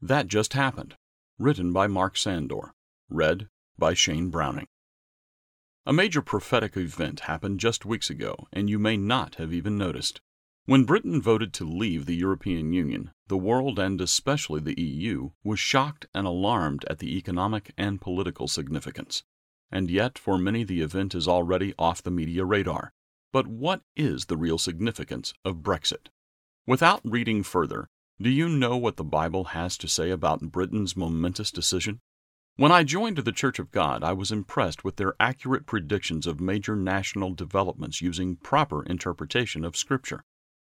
That Just Happened, written by Mark Sandor, read by Shane Browning. A major prophetic event happened just weeks ago, and you may not have even noticed. When Britain voted to leave the European Union, the world, and especially the EU, was shocked and alarmed at the economic and political significance. And yet, for many, the event is already off the media radar. But what is the real significance of Brexit? Without reading further, do you know what the Bible has to say about Britain's momentous decision? When I joined the Church of God, I was impressed with their accurate predictions of major national developments using proper interpretation of Scripture.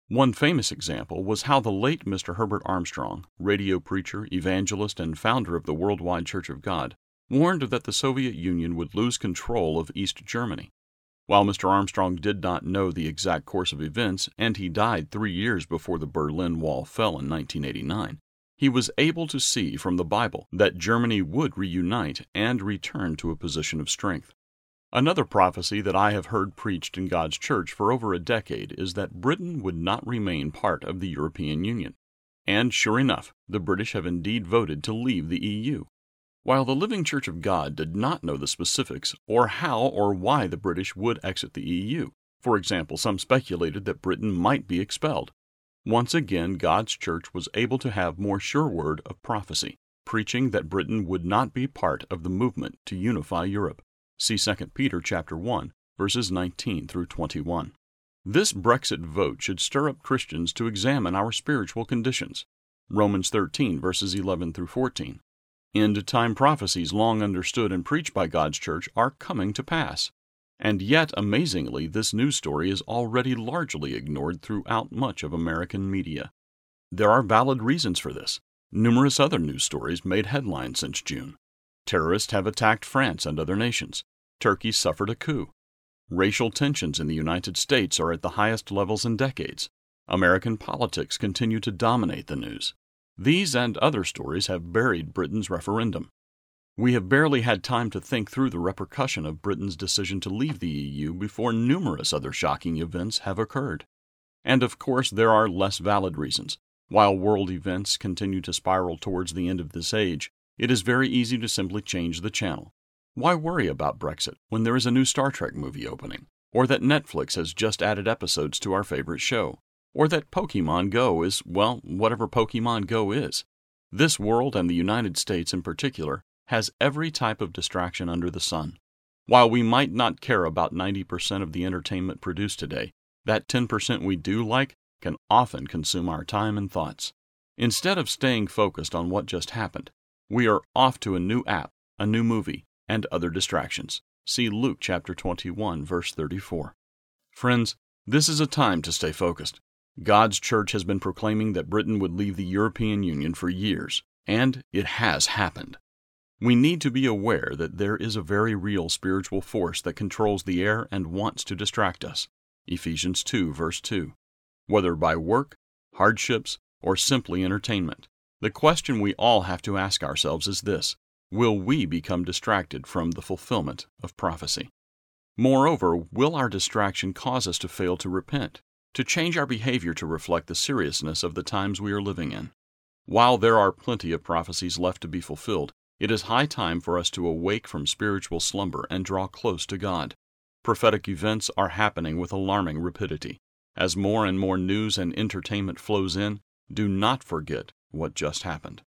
One famous example was how the late Mr. Herbert Armstrong, radio preacher, evangelist, and founder of the Worldwide Church of God, warned that the Soviet Union would lose control of East Germany. While Mr. Armstrong did not know the exact course of events, and he died three years before the Berlin Wall fell in 1989, he was able to see from the Bible that Germany would reunite and return to a position of strength. Another prophecy that I have heard preached in God's church for over a decade is that Britain would not remain part of the European Union. And sure enough, the British have indeed voted to leave the EU. While the Living Church of God did not know the specifics or how or why the British would exit the EU, for example, some speculated that Britain might be expelled. Once again, God's church was able to have more sure word of prophecy, preaching that Britain would not be part of the movement to unify Europe. See 2 Peter chapter 1, verses 19 through 21. This Brexit vote should stir up Christians to examine our spiritual conditions. Romans 13 verses 11 through 14. End time prophecies long understood and preached by God's church are coming to pass. And yet, amazingly, this news story is already largely ignored throughout much of American media. There are valid reasons for this. Numerous other news stories made headlines since June. Terrorists have attacked France and other nations. Turkey suffered a coup. Racial tensions in the United States are at the highest levels in decades. American politics continue to dominate the news. These and other stories have buried Britain's referendum. We have barely had time to think through the repercussion of Britain's decision to leave the EU before numerous other shocking events have occurred. And of course, there are less valid reasons. While world events continue to spiral towards the end of this age, it is very easy to simply change the channel. Why worry about Brexit when there is a new Star Trek movie opening, or that Netflix has just added episodes to our favorite show? Or that Pokemon Go is, well, whatever Pokemon Go is. This world, and the United States in particular, has every type of distraction under the sun. While we might not care about 90% of the entertainment produced today, that 10% we do like can often consume our time and thoughts. Instead of staying focused on what just happened, we are off to a new app, a new movie, and other distractions. See Luke chapter 21 verse 34. Friends, this is a time to stay focused. God's church has been proclaiming that Britain would leave the European Union for years, and it has happened. We need to be aware that there is a very real spiritual force that controls the air and wants to distract us. Ephesians 2, verse 2. Whether by work, hardships, or simply entertainment, the question we all have to ask ourselves is this Will we become distracted from the fulfillment of prophecy? Moreover, will our distraction cause us to fail to repent? To change our behavior to reflect the seriousness of the times we are living in. While there are plenty of prophecies left to be fulfilled, it is high time for us to awake from spiritual slumber and draw close to God. Prophetic events are happening with alarming rapidity. As more and more news and entertainment flows in, do not forget what just happened.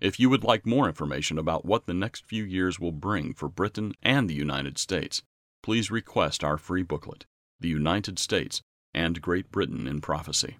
If you would like more information about what the next few years will bring for Britain and the United States, please request our free booklet, The United States and Great Britain in Prophecy.